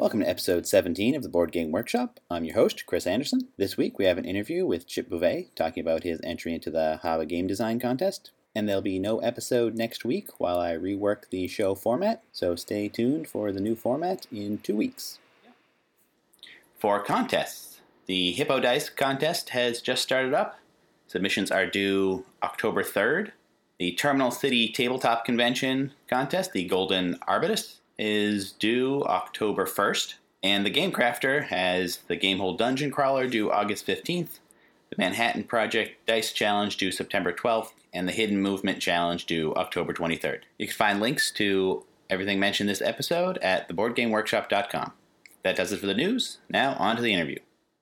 Welcome to episode 17 of the Board Game Workshop. I'm your host, Chris Anderson. This week we have an interview with Chip Beauvais talking about his entry into the Haba Game Design Contest. And there'll be no episode next week while I rework the show format, so stay tuned for the new format in two weeks. For contests, the Hippodice contest has just started up. Submissions are due October 3rd. The Terminal City Tabletop Convention contest, the Golden Arbutus, is due October 1st, and the Game Crafter has the Gamehole Dungeon Crawler due August 15th, the Manhattan Project Dice Challenge due September 12th, and the Hidden Movement Challenge due October 23rd. You can find links to everything mentioned this episode at theboardgameworkshop.com. That does it for the news. Now, on to the interview.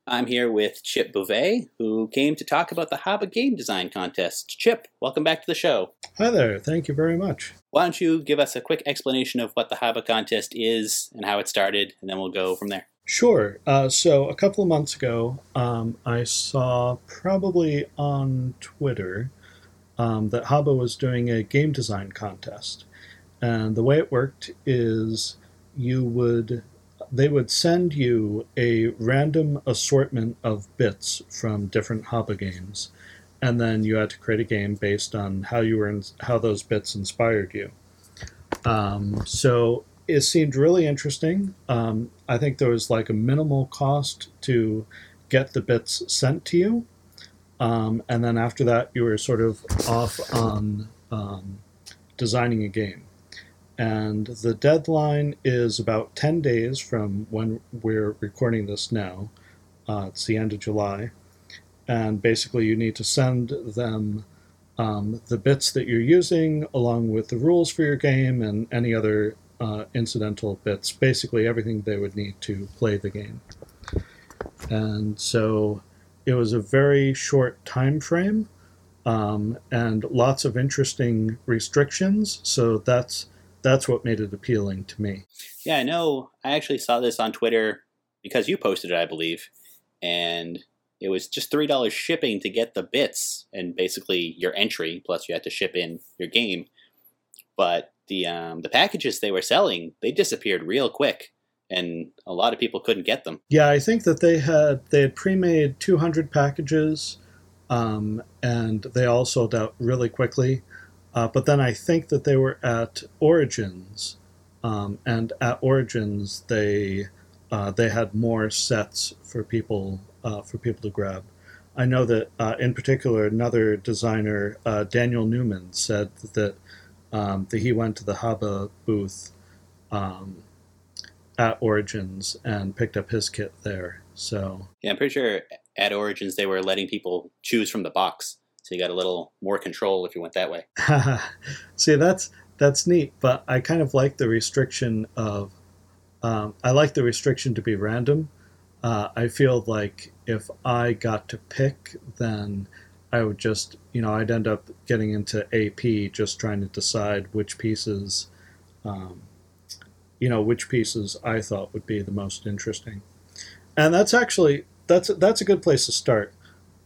I'm here with Chip Beauvais, who came to talk about the Haba Game Design Contest. Chip, welcome back to the show. Hi there. Thank you very much. Why don't you give us a quick explanation of what the Haba Contest is and how it started, and then we'll go from there. Sure. Uh, so, a couple of months ago, um, I saw probably on Twitter um, that Haba was doing a game design contest. And the way it worked is you would they would send you a random assortment of bits from different Haba games, and then you had to create a game based on how you were in, how those bits inspired you. Um, so it seemed really interesting. Um, I think there was like a minimal cost to get the bits sent to you, um, and then after that, you were sort of off on um, designing a game and the deadline is about 10 days from when we're recording this now. Uh, it's the end of July. And basically, you need to send them um, the bits that you're using, along with the rules for your game and any other uh, incidental bits, basically, everything they would need to play the game. And so it was a very short time frame um, and lots of interesting restrictions. So that's that's what made it appealing to me. Yeah, I know. I actually saw this on Twitter because you posted it, I believe, and it was just three dollars shipping to get the bits and basically your entry plus you had to ship in your game. But the um, the packages they were selling they disappeared real quick, and a lot of people couldn't get them. Yeah, I think that they had they had pre-made two hundred packages, um, and they all sold out really quickly. Uh, but then I think that they were at Origins, um, and at Origins they uh, they had more sets for people uh, for people to grab. I know that uh, in particular another designer, uh, Daniel Newman, said that um, that he went to the Haba booth um, at Origins and picked up his kit there. So yeah, I'm pretty sure at Origins they were letting people choose from the box. So you got a little more control if you went that way. See, that's that's neat, but I kind of like the restriction of. Um, I like the restriction to be random. Uh, I feel like if I got to pick, then I would just, you know, I'd end up getting into AP just trying to decide which pieces, um, you know, which pieces I thought would be the most interesting. And that's actually that's that's a good place to start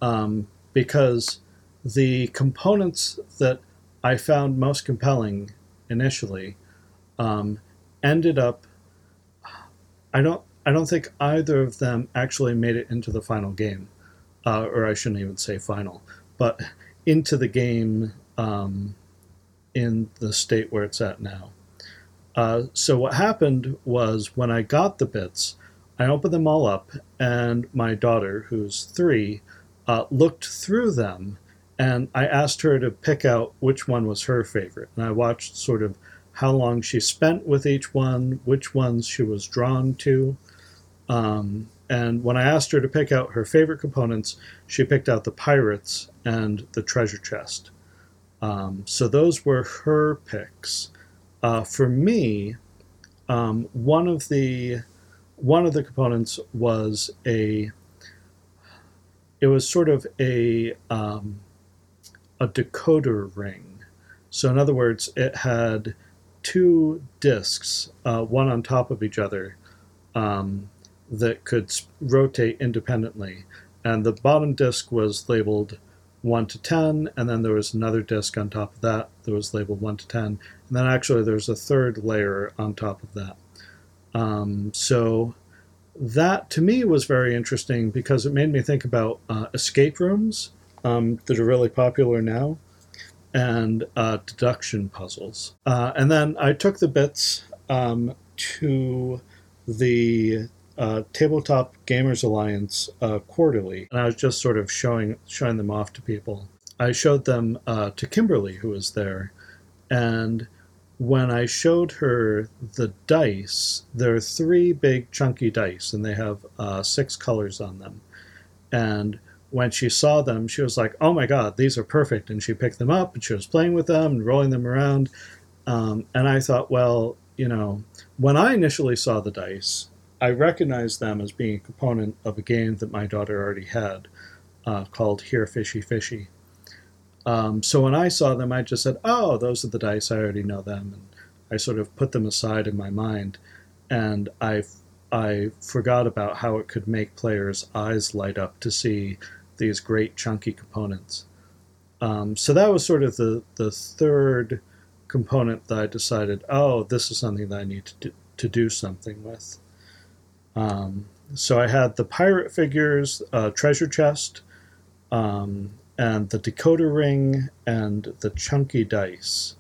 um, because the components that I found most compelling initially um, ended up. I don't. I don't think either of them actually made it into the final game, uh, or I shouldn't even say final, but into the game um, in the state where it's at now. Uh, so what happened was when I got the bits, I opened them all up, and my daughter, who's three, uh, looked through them and I asked her to pick out which one was her favorite. And I watched sort of how long she spent with each one, which ones she was drawn to. Um, and when I asked her to pick out her favorite components, she picked out the pirates and the treasure chest. Um, so those were her picks. Uh, for me, um, one of the one of the components was a. It was sort of a um, a decoder ring. So, in other words, it had two discs, uh, one on top of each other, um, that could rotate independently. And the bottom disc was labeled 1 to 10, and then there was another disc on top of that that was labeled 1 to 10. And then actually there's a third layer on top of that. Um, so that to me was very interesting because it made me think about uh, escape rooms um, that are really popular now and uh, deduction puzzles. Uh, and then I took the bits um, to the uh, Tabletop Gamers Alliance uh, quarterly, and I was just sort of showing showing them off to people. I showed them uh, to Kimberly, who was there, and when I showed her the dice, there are three big chunky dice, and they have uh, six colors on them. And when she saw them, she was like, "Oh my God, these are perfect!" And she picked them up and she was playing with them and rolling them around. Um, and I thought, well, you know, when I initially saw the dice, I recognized them as being a component of a game that my daughter already had uh, called Here Fishy Fishy. Um, so when I saw them, I just said, "Oh, those are the dice. I already know them," and I sort of put them aside in my mind, and I I forgot about how it could make players' eyes light up to see these great chunky components. Um, so that was sort of the the third component that I decided, oh, this is something that I need to do, to do something with. Um, so I had the pirate figures, uh, treasure chest, um, and the decoder ring, and the chunky dice.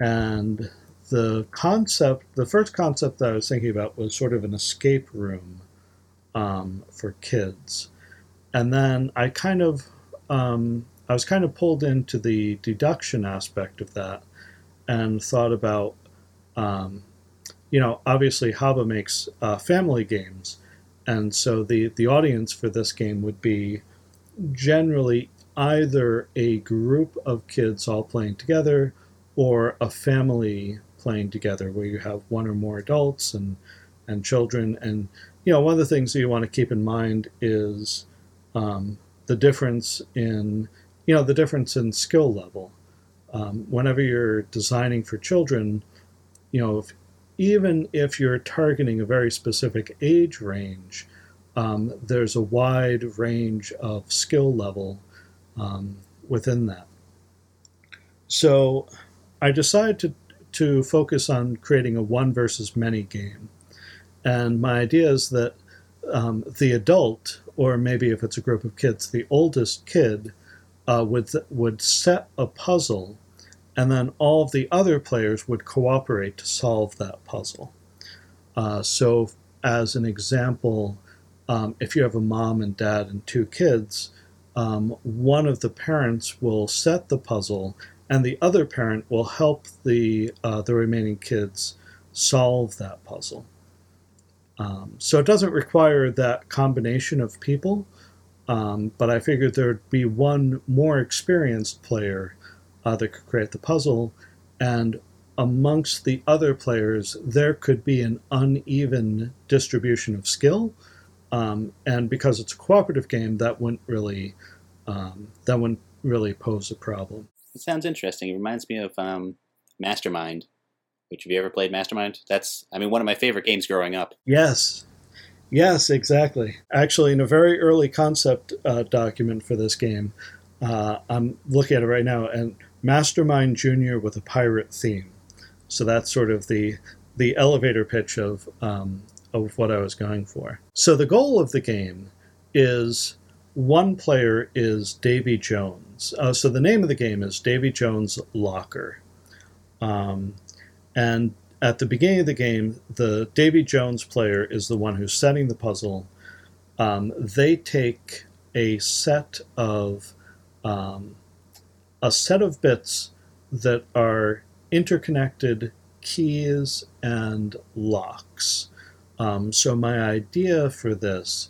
And the concept, the first concept that I was thinking about was sort of an escape room um, for kids. And then I kind of, um, I was kind of pulled into the deduction aspect of that and thought about, um, you know, obviously Haba makes uh, family games, and so the the audience for this game would be generally either a group of kids all playing together or a family playing together where you have one or more adults and and children. And you know one of the things that you want to keep in mind is um, the difference in you know the difference in skill level. Um, whenever you're designing for children, you know, if, even if you're targeting a very specific age range, um, there's a wide range of skill level um, within that. So I decided to, to focus on creating a one versus many game. And my idea is that um, the adult, or maybe if it's a group of kids, the oldest kid uh, would, would set a puzzle and then all of the other players would cooperate to solve that puzzle. Uh, so, as an example, um, if you have a mom and dad and two kids, um, one of the parents will set the puzzle, and the other parent will help the uh, the remaining kids solve that puzzle. Um, so it doesn't require that combination of people, um, but I figured there'd be one more experienced player uh, that could create the puzzle, and amongst the other players, there could be an uneven distribution of skill. Um, and because it's a cooperative game, that wouldn't really um, that wouldn't really pose a problem. It sounds interesting. It reminds me of um, Mastermind. Which have you ever played Mastermind? That's I mean one of my favorite games growing up. Yes, yes, exactly. Actually, in a very early concept uh, document for this game, uh, I'm looking at it right now, and Mastermind Junior with a pirate theme. So that's sort of the the elevator pitch of um, of what I was going for. So the goal of the game is one player is Davy Jones. Uh, so the name of the game is Davy Jones Locker. Um, and at the beginning of the game, the Davy Jones player is the one who's setting the puzzle. Um, they take a set of um, a set of bits that are interconnected keys and locks. Um, so my idea for this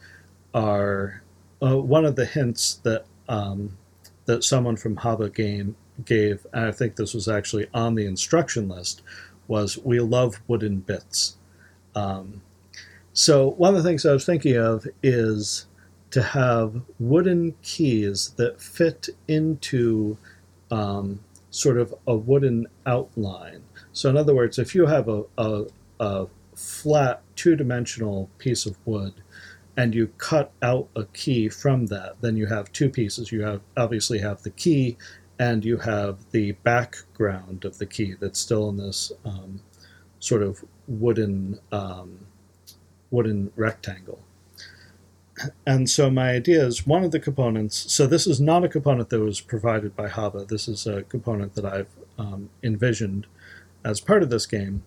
are uh, one of the hints that um, that someone from Haba Game gave, and I think this was actually on the instruction list, was we love wooden bits. Um, so one of the things I was thinking of is to have wooden keys that fit into um, sort of a wooden outline. So, in other words, if you have a, a, a flat two dimensional piece of wood and you cut out a key from that, then you have two pieces. You have obviously have the key and you have the background of the key that's still in this um, sort of wooden um, wooden rectangle. And so my idea is one of the components. So this is not a component that was provided by Haba. This is a component that I've um, envisioned as part of this game.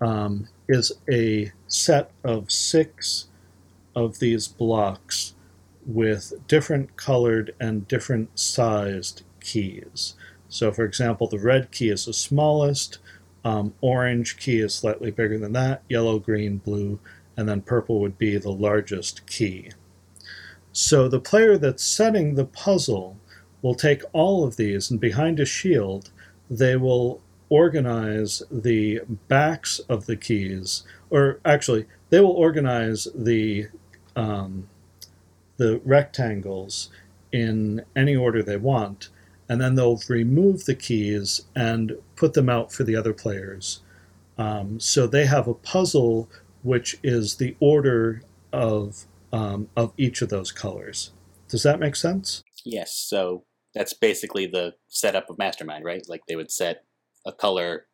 Um, is a set of six of these blocks with different colored and different sized keys. So, for example, the red key is the smallest, um, orange key is slightly bigger than that, yellow, green, blue, and then purple would be the largest key. So, the player that's setting the puzzle will take all of these, and behind a shield, they will organize the backs of the keys, or actually, they will organize the um, the rectangles in any order they want, and then they'll remove the keys and put them out for the other players. Um, so they have a puzzle which is the order of um, of each of those colors. Does that make sense? Yes. So that's basically the setup of Mastermind, right? Like they would set a color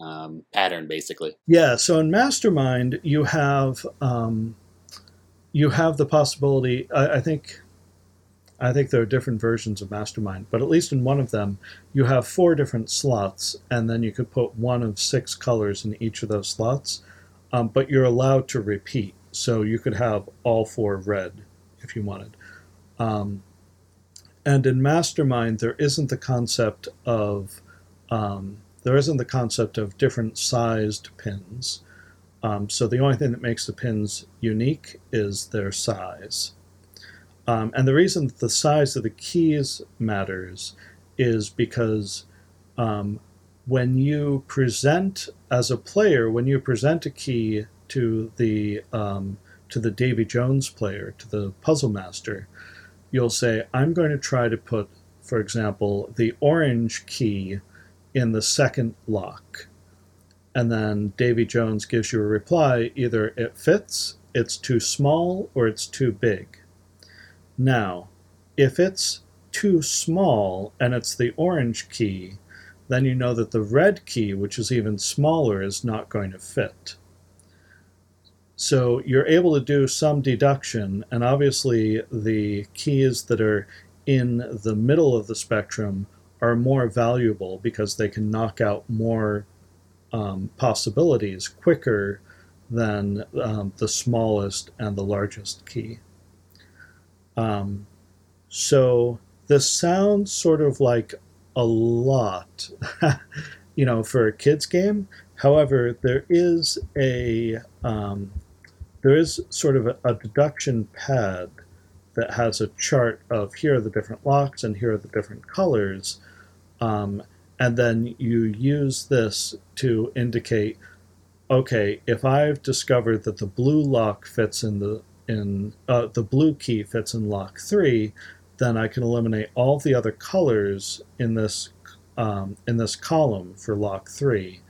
um, pattern, basically. Yeah. So in Mastermind, you have um, you have the possibility. I, I think I think there are different versions of Mastermind, but at least in one of them, you have four different slots, and then you could put one of six colors in each of those slots. Um, but you're allowed to repeat, so you could have all four red if you wanted. Um, and in Mastermind, there isn't the concept of um, there isn't the concept of different sized pins. Um, so the only thing that makes the pins unique is their size. Um, and the reason that the size of the keys matters is because um, when you present as a player, when you present a key to the um, to the Davy Jones player, to the puzzle master, you'll say, "I'm going to try to put, for example, the orange key in the second lock." And then Davy Jones gives you a reply: either it fits, it's too small, or it's too big. Now, if it's too small and it's the orange key, then you know that the red key, which is even smaller, is not going to fit. So you're able to do some deduction, and obviously the keys that are in the middle of the spectrum are more valuable because they can knock out more um, possibilities quicker than um, the smallest and the largest key. Um, so this sounds sort of like a lot, you know, for a kids game. However, there is a um, there is sort of a, a, deduction pad that has a chart of here are the different locks and here are the different colors, um, and then you use this to indicate, okay, if I've discovered that the blue lock fits in the in uh, the blue key fits in lock three, then I can eliminate all the other colors in this um, in this column for lock three,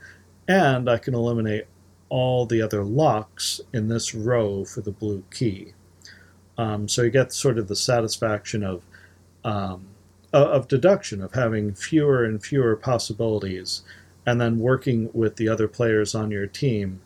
and I can eliminate all the other locks in this row for the blue key. Um, so you get sort of the satisfaction of um, of deduction of having fewer and fewer possibilities, and then working with the other players on your team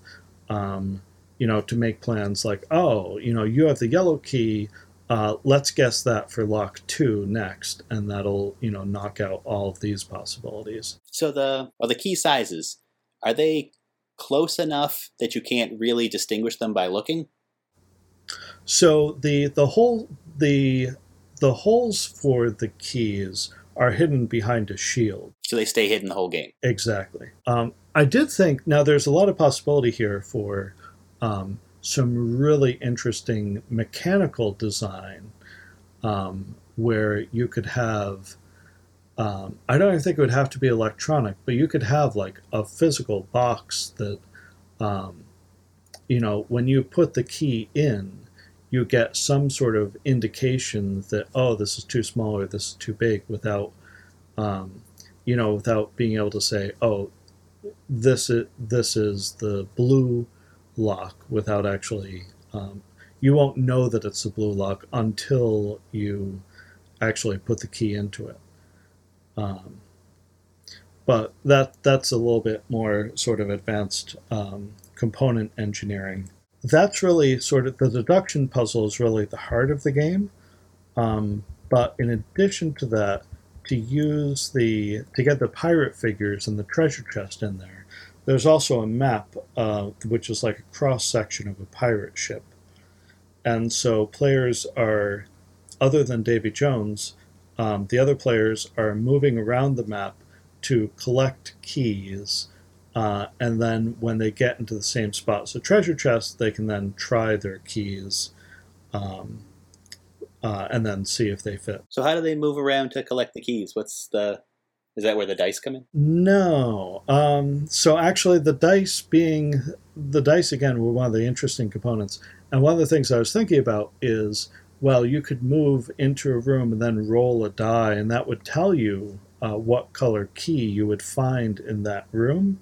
um, you know, to make plans like, oh, you know, you have the yellow key. Uh, let's guess that for lock two next, and that'll you know knock out all of these possibilities. So the well, the key sizes are they close enough that you can't really distinguish them by looking? So the the whole the the holes for the keys are hidden behind a shield. So they stay hidden the whole game. Exactly. Um, I did think now there's a lot of possibility here for um, some really interesting mechanical design um, where you could have. Um, I don't even think it would have to be electronic, but you could have like a physical box that, um, you know, when you put the key in, you get some sort of indication that oh, this is too small or this is too big, without, um, you know, without being able to say oh, this is this is the blue lock without actually. Um, you won't know that it's a blue lock until you actually put the key into it. Um, but that that's a little bit more sort of advanced um, component engineering. That's really sort of the deduction puzzle is really the heart of the game. Um, but in addition to that, to use the to get the pirate figures and the treasure chest in there, there's also a map uh, which is like a cross section of a pirate ship, and so players are, other than Davy Jones, um, the other players are moving around the map to collect keys. Uh, and then when they get into the same spot, so treasure chest, they can then try their keys um, uh, and then see if they fit. So how do they move around to collect the keys? What's the is that where the dice come in? No. Um, so actually, the dice being the dice again were one of the interesting components. And one of the things I was thinking about is, well, you could move into a room and then roll a die, and that would tell you uh, what color key you would find in that room.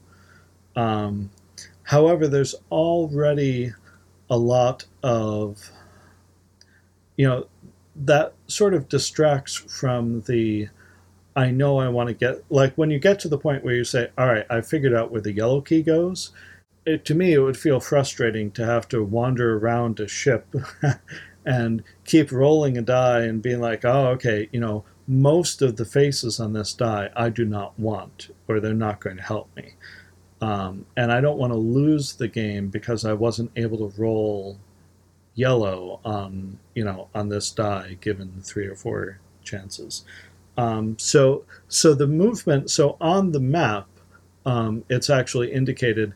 Um, however, there's already a lot of, you know, that sort of distracts from the I know I want to get like when you get to the point where you say, "All right, I figured out where the yellow key goes." It, to me, it would feel frustrating to have to wander around a ship and keep rolling a die and being like, "Oh, okay, you know, most of the faces on this die I do not want, or they're not going to help me." Um, and I don't want to lose the game because I wasn't able to roll yellow on you know on this die given three or four chances. Um, so so the movement so on the map um, it's actually indicated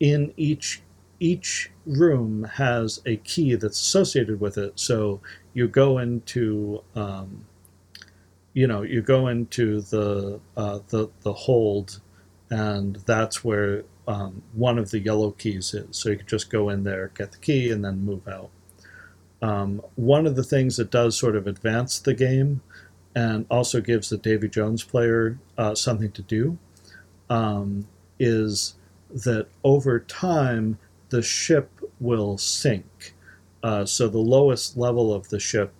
in each each room has a key that's associated with it. So you go into um, you know you go into the uh, the the hold and that's where um, one of the yellow keys is. So you can just go in there, get the key, and then move out. Um, one of the things that does sort of advance the game and also gives the Davy Jones player uh, something to do um, is that over time the ship will sink. Uh, so the lowest level of the ship,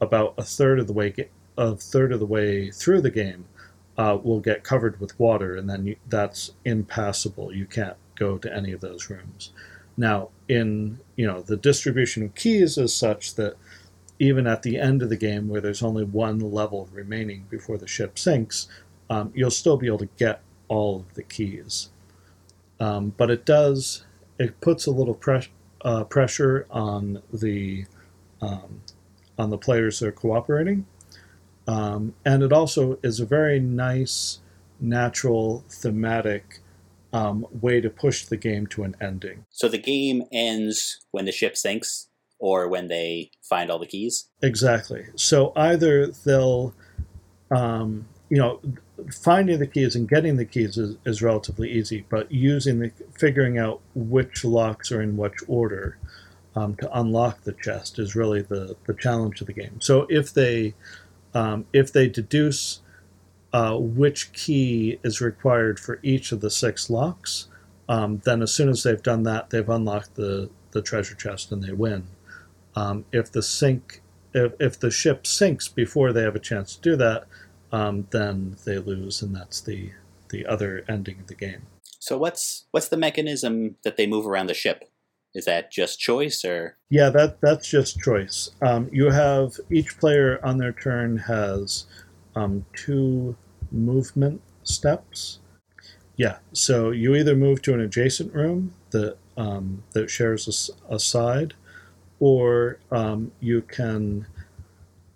about a third of the way, a third of the way through the game, uh, will get covered with water, and then you, that's impassable. You can't go to any of those rooms. Now, in you know the distribution of keys is such that even at the end of the game, where there's only one level remaining before the ship sinks, um, you'll still be able to get all of the keys. Um, but it does it puts a little pres- uh, pressure on the um, on the players that are cooperating um, and it also is a very nice, natural, thematic um, way to push the game to an ending. So the game ends when the ship sinks or when they find all the keys? Exactly. So either they'll, um, you know, finding the keys and getting the keys is, is relatively easy, but using the, figuring out which locks are in which order um, to unlock the chest is really the, the challenge of the game. So if they um, if they deduce uh, which key is required for each of the six locks, um, then as soon as they've done that, they've unlocked the, the treasure chest and they win. Um, if the sink, if, if the ship sinks before they have a chance to do that, um, then they lose, and that's the the other ending of the game. So what's what's the mechanism that they move around the ship? Is that just choice or? Yeah, that that's just choice. Um, you have each player on their turn has um, two movement steps. Yeah, so you either move to an adjacent room that um, that shares a, a, side, or um, you can.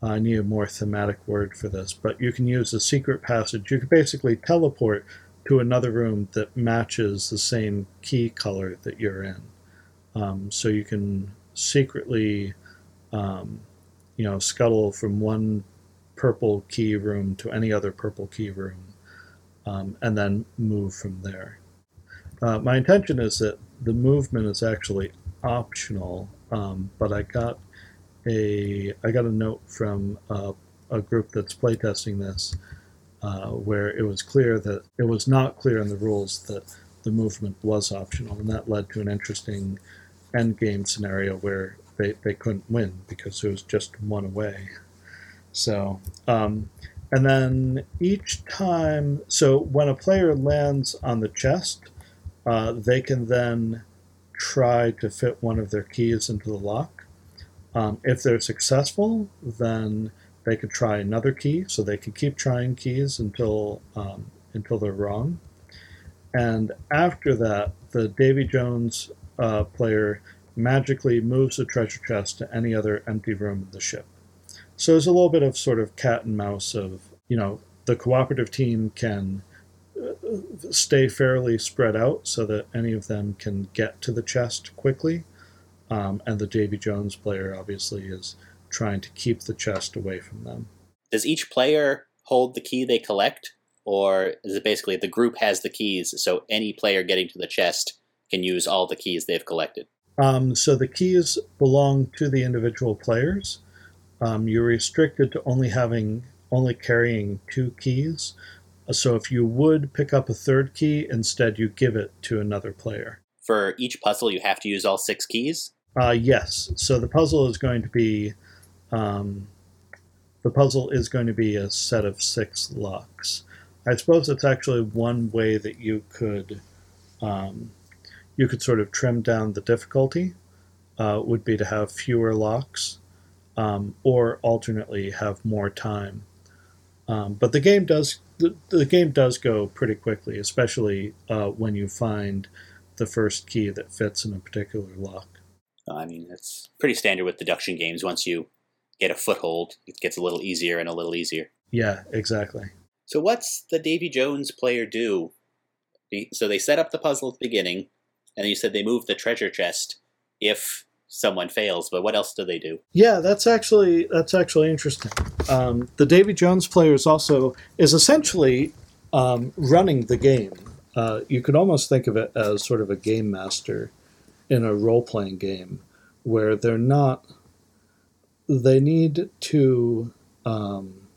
I need a more thematic word for this, but you can use a secret passage. You can basically teleport to another room that matches the same key color that you're in. Um, so you can secretly, um, you know, scuttle from one purple key room to any other purple key room, um, and then move from there. Uh, my intention is that the movement is actually optional, um, but I got a I got a note from uh, a group that's playtesting this, uh, where it was clear that it was not clear in the rules that the movement was optional, and that led to an interesting end game scenario where they, they couldn't win because it was just one away. So, um, And then each time, so when a player lands on the chest, uh, they can then try to fit one of their keys into the lock. Um, if they're successful, then they could try another key, so they can keep trying keys until um, until they're wrong. And after that, the Davy Jones uh, player magically moves the treasure chest to any other empty room in the ship. So there's a little bit of sort of cat and mouse of, you know, the cooperative team can stay fairly spread out so that any of them can get to the chest quickly. Um, and the Davy Jones player obviously is trying to keep the chest away from them. Does each player hold the key they collect? Or is it basically the group has the keys, so any player getting to the chest can use all the keys they've collected? Um, so the keys belong to the individual players. Um, you're restricted to only having only carrying two keys. So if you would pick up a third key, instead you give it to another player. For each puzzle, you have to use all six keys. Uh, yes. So the puzzle is going to be um, the puzzle is going to be a set of six locks. I suppose it's actually one way that you could um, you could sort of trim down the difficulty. Uh, would be to have fewer locks, um, or alternately have more time. Um, but the game does the, the game does go pretty quickly, especially uh, when you find the first key that fits in a particular lock. I mean, it's pretty standard with deduction games. Once you get a foothold, it gets a little easier and a little easier. Yeah, exactly. So, what's the Davy Jones player do? So, they set up the puzzle at the beginning, and you said they move the treasure chest if someone fails, but what else do they do? Yeah, that's actually that's actually interesting. Um, the Davy Jones player is also is essentially um, running the game. Uh, you could almost think of it as sort of a game master in a role playing game, where they're not. They need to. Um,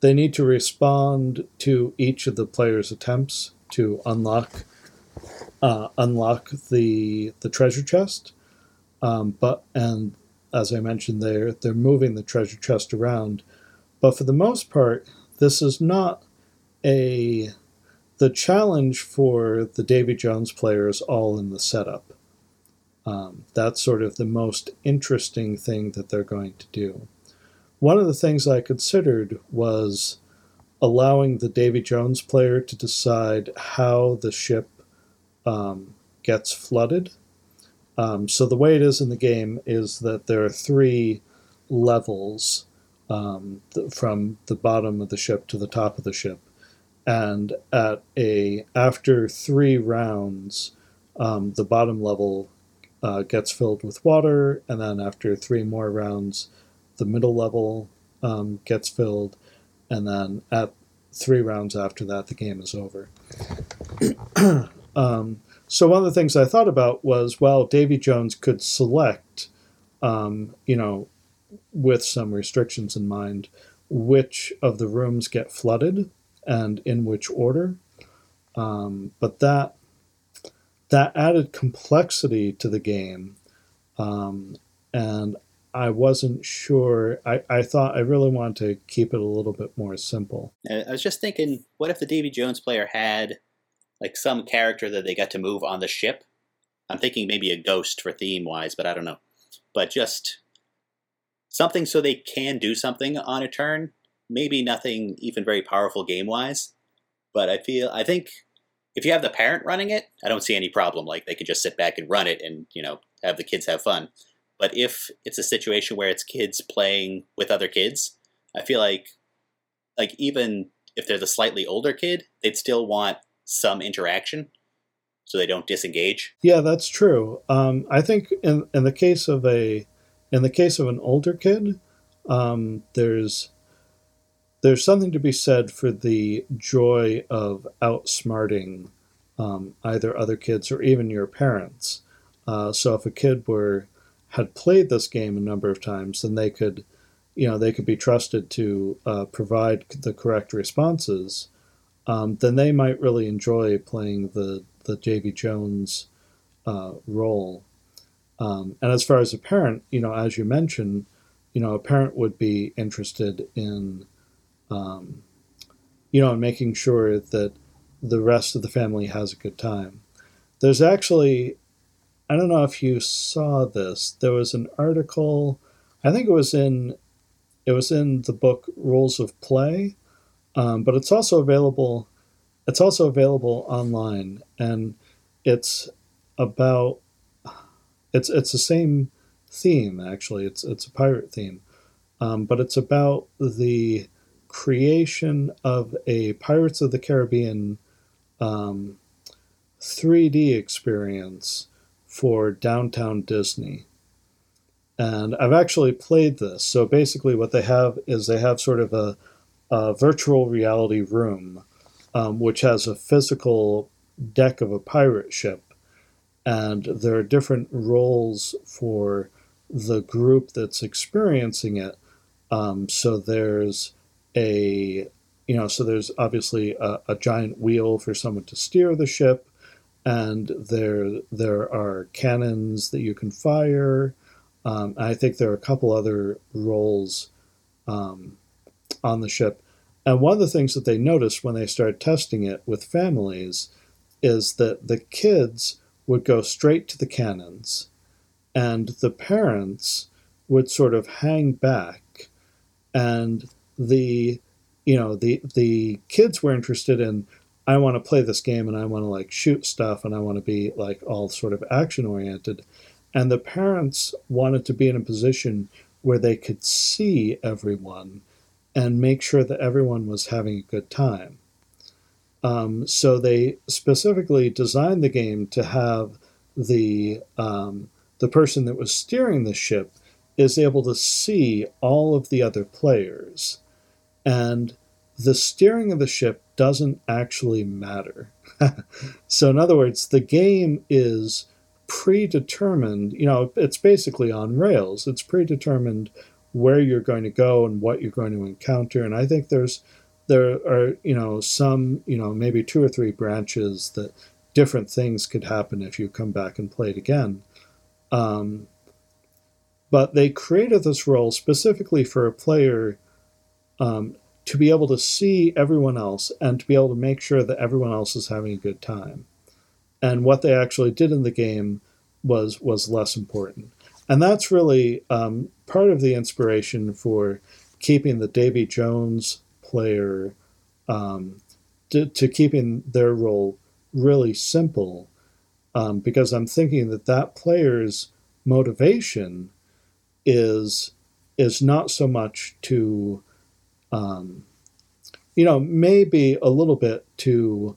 they need to respond to each of the player's attempts to unlock uh, unlock the the treasure chest. Um, but and as I mentioned, they're they're moving the treasure chest around. But for the most part, this is not a the challenge for the Davy Jones players all in the setup. Um, that's sort of the most interesting thing that they're going to do. One of the things I considered was allowing the Davy Jones player to decide how the ship um, gets flooded. Um, so the way it is in the game is that there are three levels um, th- from the bottom of the ship to the top of the ship, and at a after three rounds, um, the bottom level uh, gets filled with water, and then after three more rounds, the middle level um, gets filled, and then at three rounds after that, the game is over. So one of the things I thought about was, well, Davy Jones could select, um, you know, with some restrictions in mind, which of the rooms get flooded and in which order. Um, but that that added complexity to the game, um, and I wasn't sure. I, I thought I really wanted to keep it a little bit more simple. I was just thinking, what if the Davy Jones player had like some character that they got to move on the ship. I'm thinking maybe a ghost for theme wise, but I don't know. But just something so they can do something on a turn. Maybe nothing even very powerful game wise. But I feel I think if you have the parent running it, I don't see any problem. Like they could just sit back and run it and, you know, have the kids have fun. But if it's a situation where it's kids playing with other kids, I feel like like even if they're the slightly older kid, they'd still want some interaction so they don't disengage. Yeah, that's true. Um, I think in in the case of a in the case of an older kid, um, there's there's something to be said for the joy of outsmarting um, either other kids or even your parents. Uh, so if a kid were had played this game a number of times, then they could, you know, they could be trusted to uh, provide the correct responses um, then they might really enjoy playing the the Davy Jones uh, role. Um, and as far as a parent, you know, as you mentioned, you know, a parent would be interested in um, you know, and making sure that the rest of the family has a good time. There's actually, I don't know if you saw this. There was an article, I think it was in, it was in the book Rules of Play, um, but it's also available. It's also available online, and it's about. It's it's the same theme actually. It's it's a pirate theme, um, but it's about the creation of a Pirates of the Caribbean um, 3D experience for downtown Disney. And I've actually played this. So basically, what they have is they have sort of a, a virtual reality room, um, which has a physical deck of a pirate ship. And there are different roles for the group that's experiencing it. Um, so there's a you know, so there's obviously a, a, giant wheel for someone to steer the ship, and there there are cannons that you can fire. Um, I think there are a couple other roles um, on the ship. And one of the things that they noticed when they started testing it with families is that the kids would go straight to the cannons, and the parents would sort of hang back, and the you know the the kids were interested in I want to play this game and I want to like shoot stuff and I want to be like all sort of action oriented. And the parents wanted to be in a position where they could see everyone and make sure that everyone was having a good time. Um, so they specifically designed the game to have the um, the person that was steering the ship is able to see all of the other players and the steering of the ship doesn't actually matter. so, in other words, the game is predetermined, you know, it's basically on rails. It's predetermined where you're going to go and what you're going to encounter. And I think there's there are, you know, some, you know, maybe two or three branches that different things could happen if you come back and play it again. Um, but they created this role specifically for a player um, to be able to see everyone else and to be able to make sure that everyone else is having a good time. And what they actually did in the game was was less important. And that's really um, part of the inspiration for keeping the Davy Jones player um, to, to, keeping their role really simple, um, because I'm thinking that that player's motivation is is not so much to um, you know, maybe a little bit to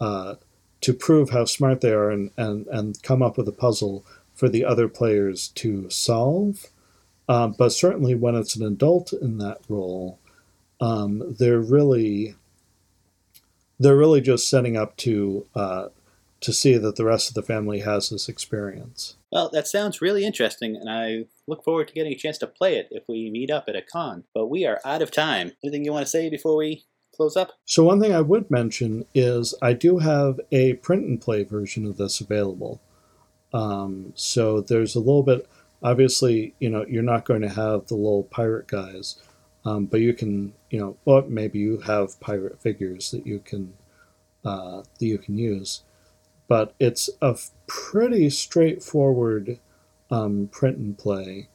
uh, to prove how smart they are and, and, and come up with a puzzle for the other players to solve. Um, but certainly when it's an adult in that role, um, they're really they're really just setting up to uh, to see that the rest of the family has this experience. Well, that sounds really interesting, and I look forward to getting a chance to play it if we meet up at a con. But we are out of time. Anything you want to say before we close up? So, one thing I would mention is I do have a print and play version of this available. Um, so, there's a little bit, obviously, you know, you're not going to have the little pirate guys, um, but you can, you know, well, maybe you have pirate figures that you can. Uh, that you can use but it's a pretty straightforward um, print and play.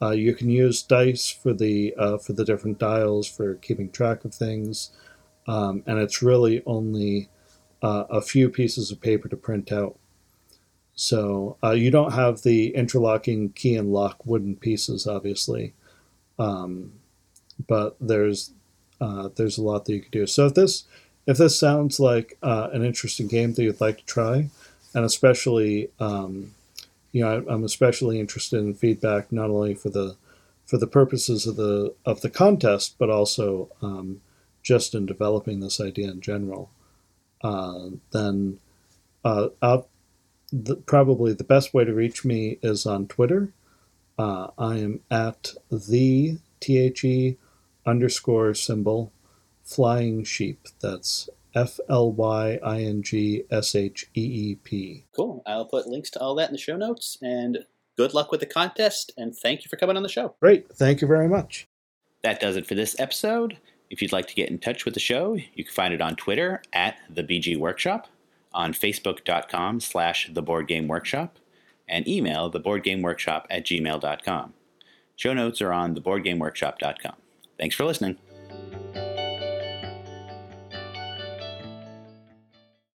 Uh, you can use dice for the uh, for the different dials for keeping track of things, um, and it's really only uh, a few pieces of paper to print out. So uh, you don't have the interlocking key and lock wooden pieces, obviously, um, but there's uh, there's a lot that you can do. So if this if this sounds like uh, an interesting game that you'd like to try, and especially, um, you know, I, am especially interested in feedback not only for the for the purposes of the of the contest, but also um, just in developing this idea in general. Uh, then, uh, the, probably the best way to reach me is on Twitter. Uh, I am at the the underscore symbol flying sheep. That's F L Y I N G S H E E P. Cool. I'll put links to all that in the show notes. And good luck with the contest. And thank you for coming on the show. Great. Thank you very much. That does it for this episode. If you'd like to get in touch with the show, you can find it on Twitter at the BG Workshop, on Facebook.com slash the Board Game Workshop, and email theboardgameworkshop at gmail.com. Show notes are on theboardgameworkshop.com. Thanks for listening.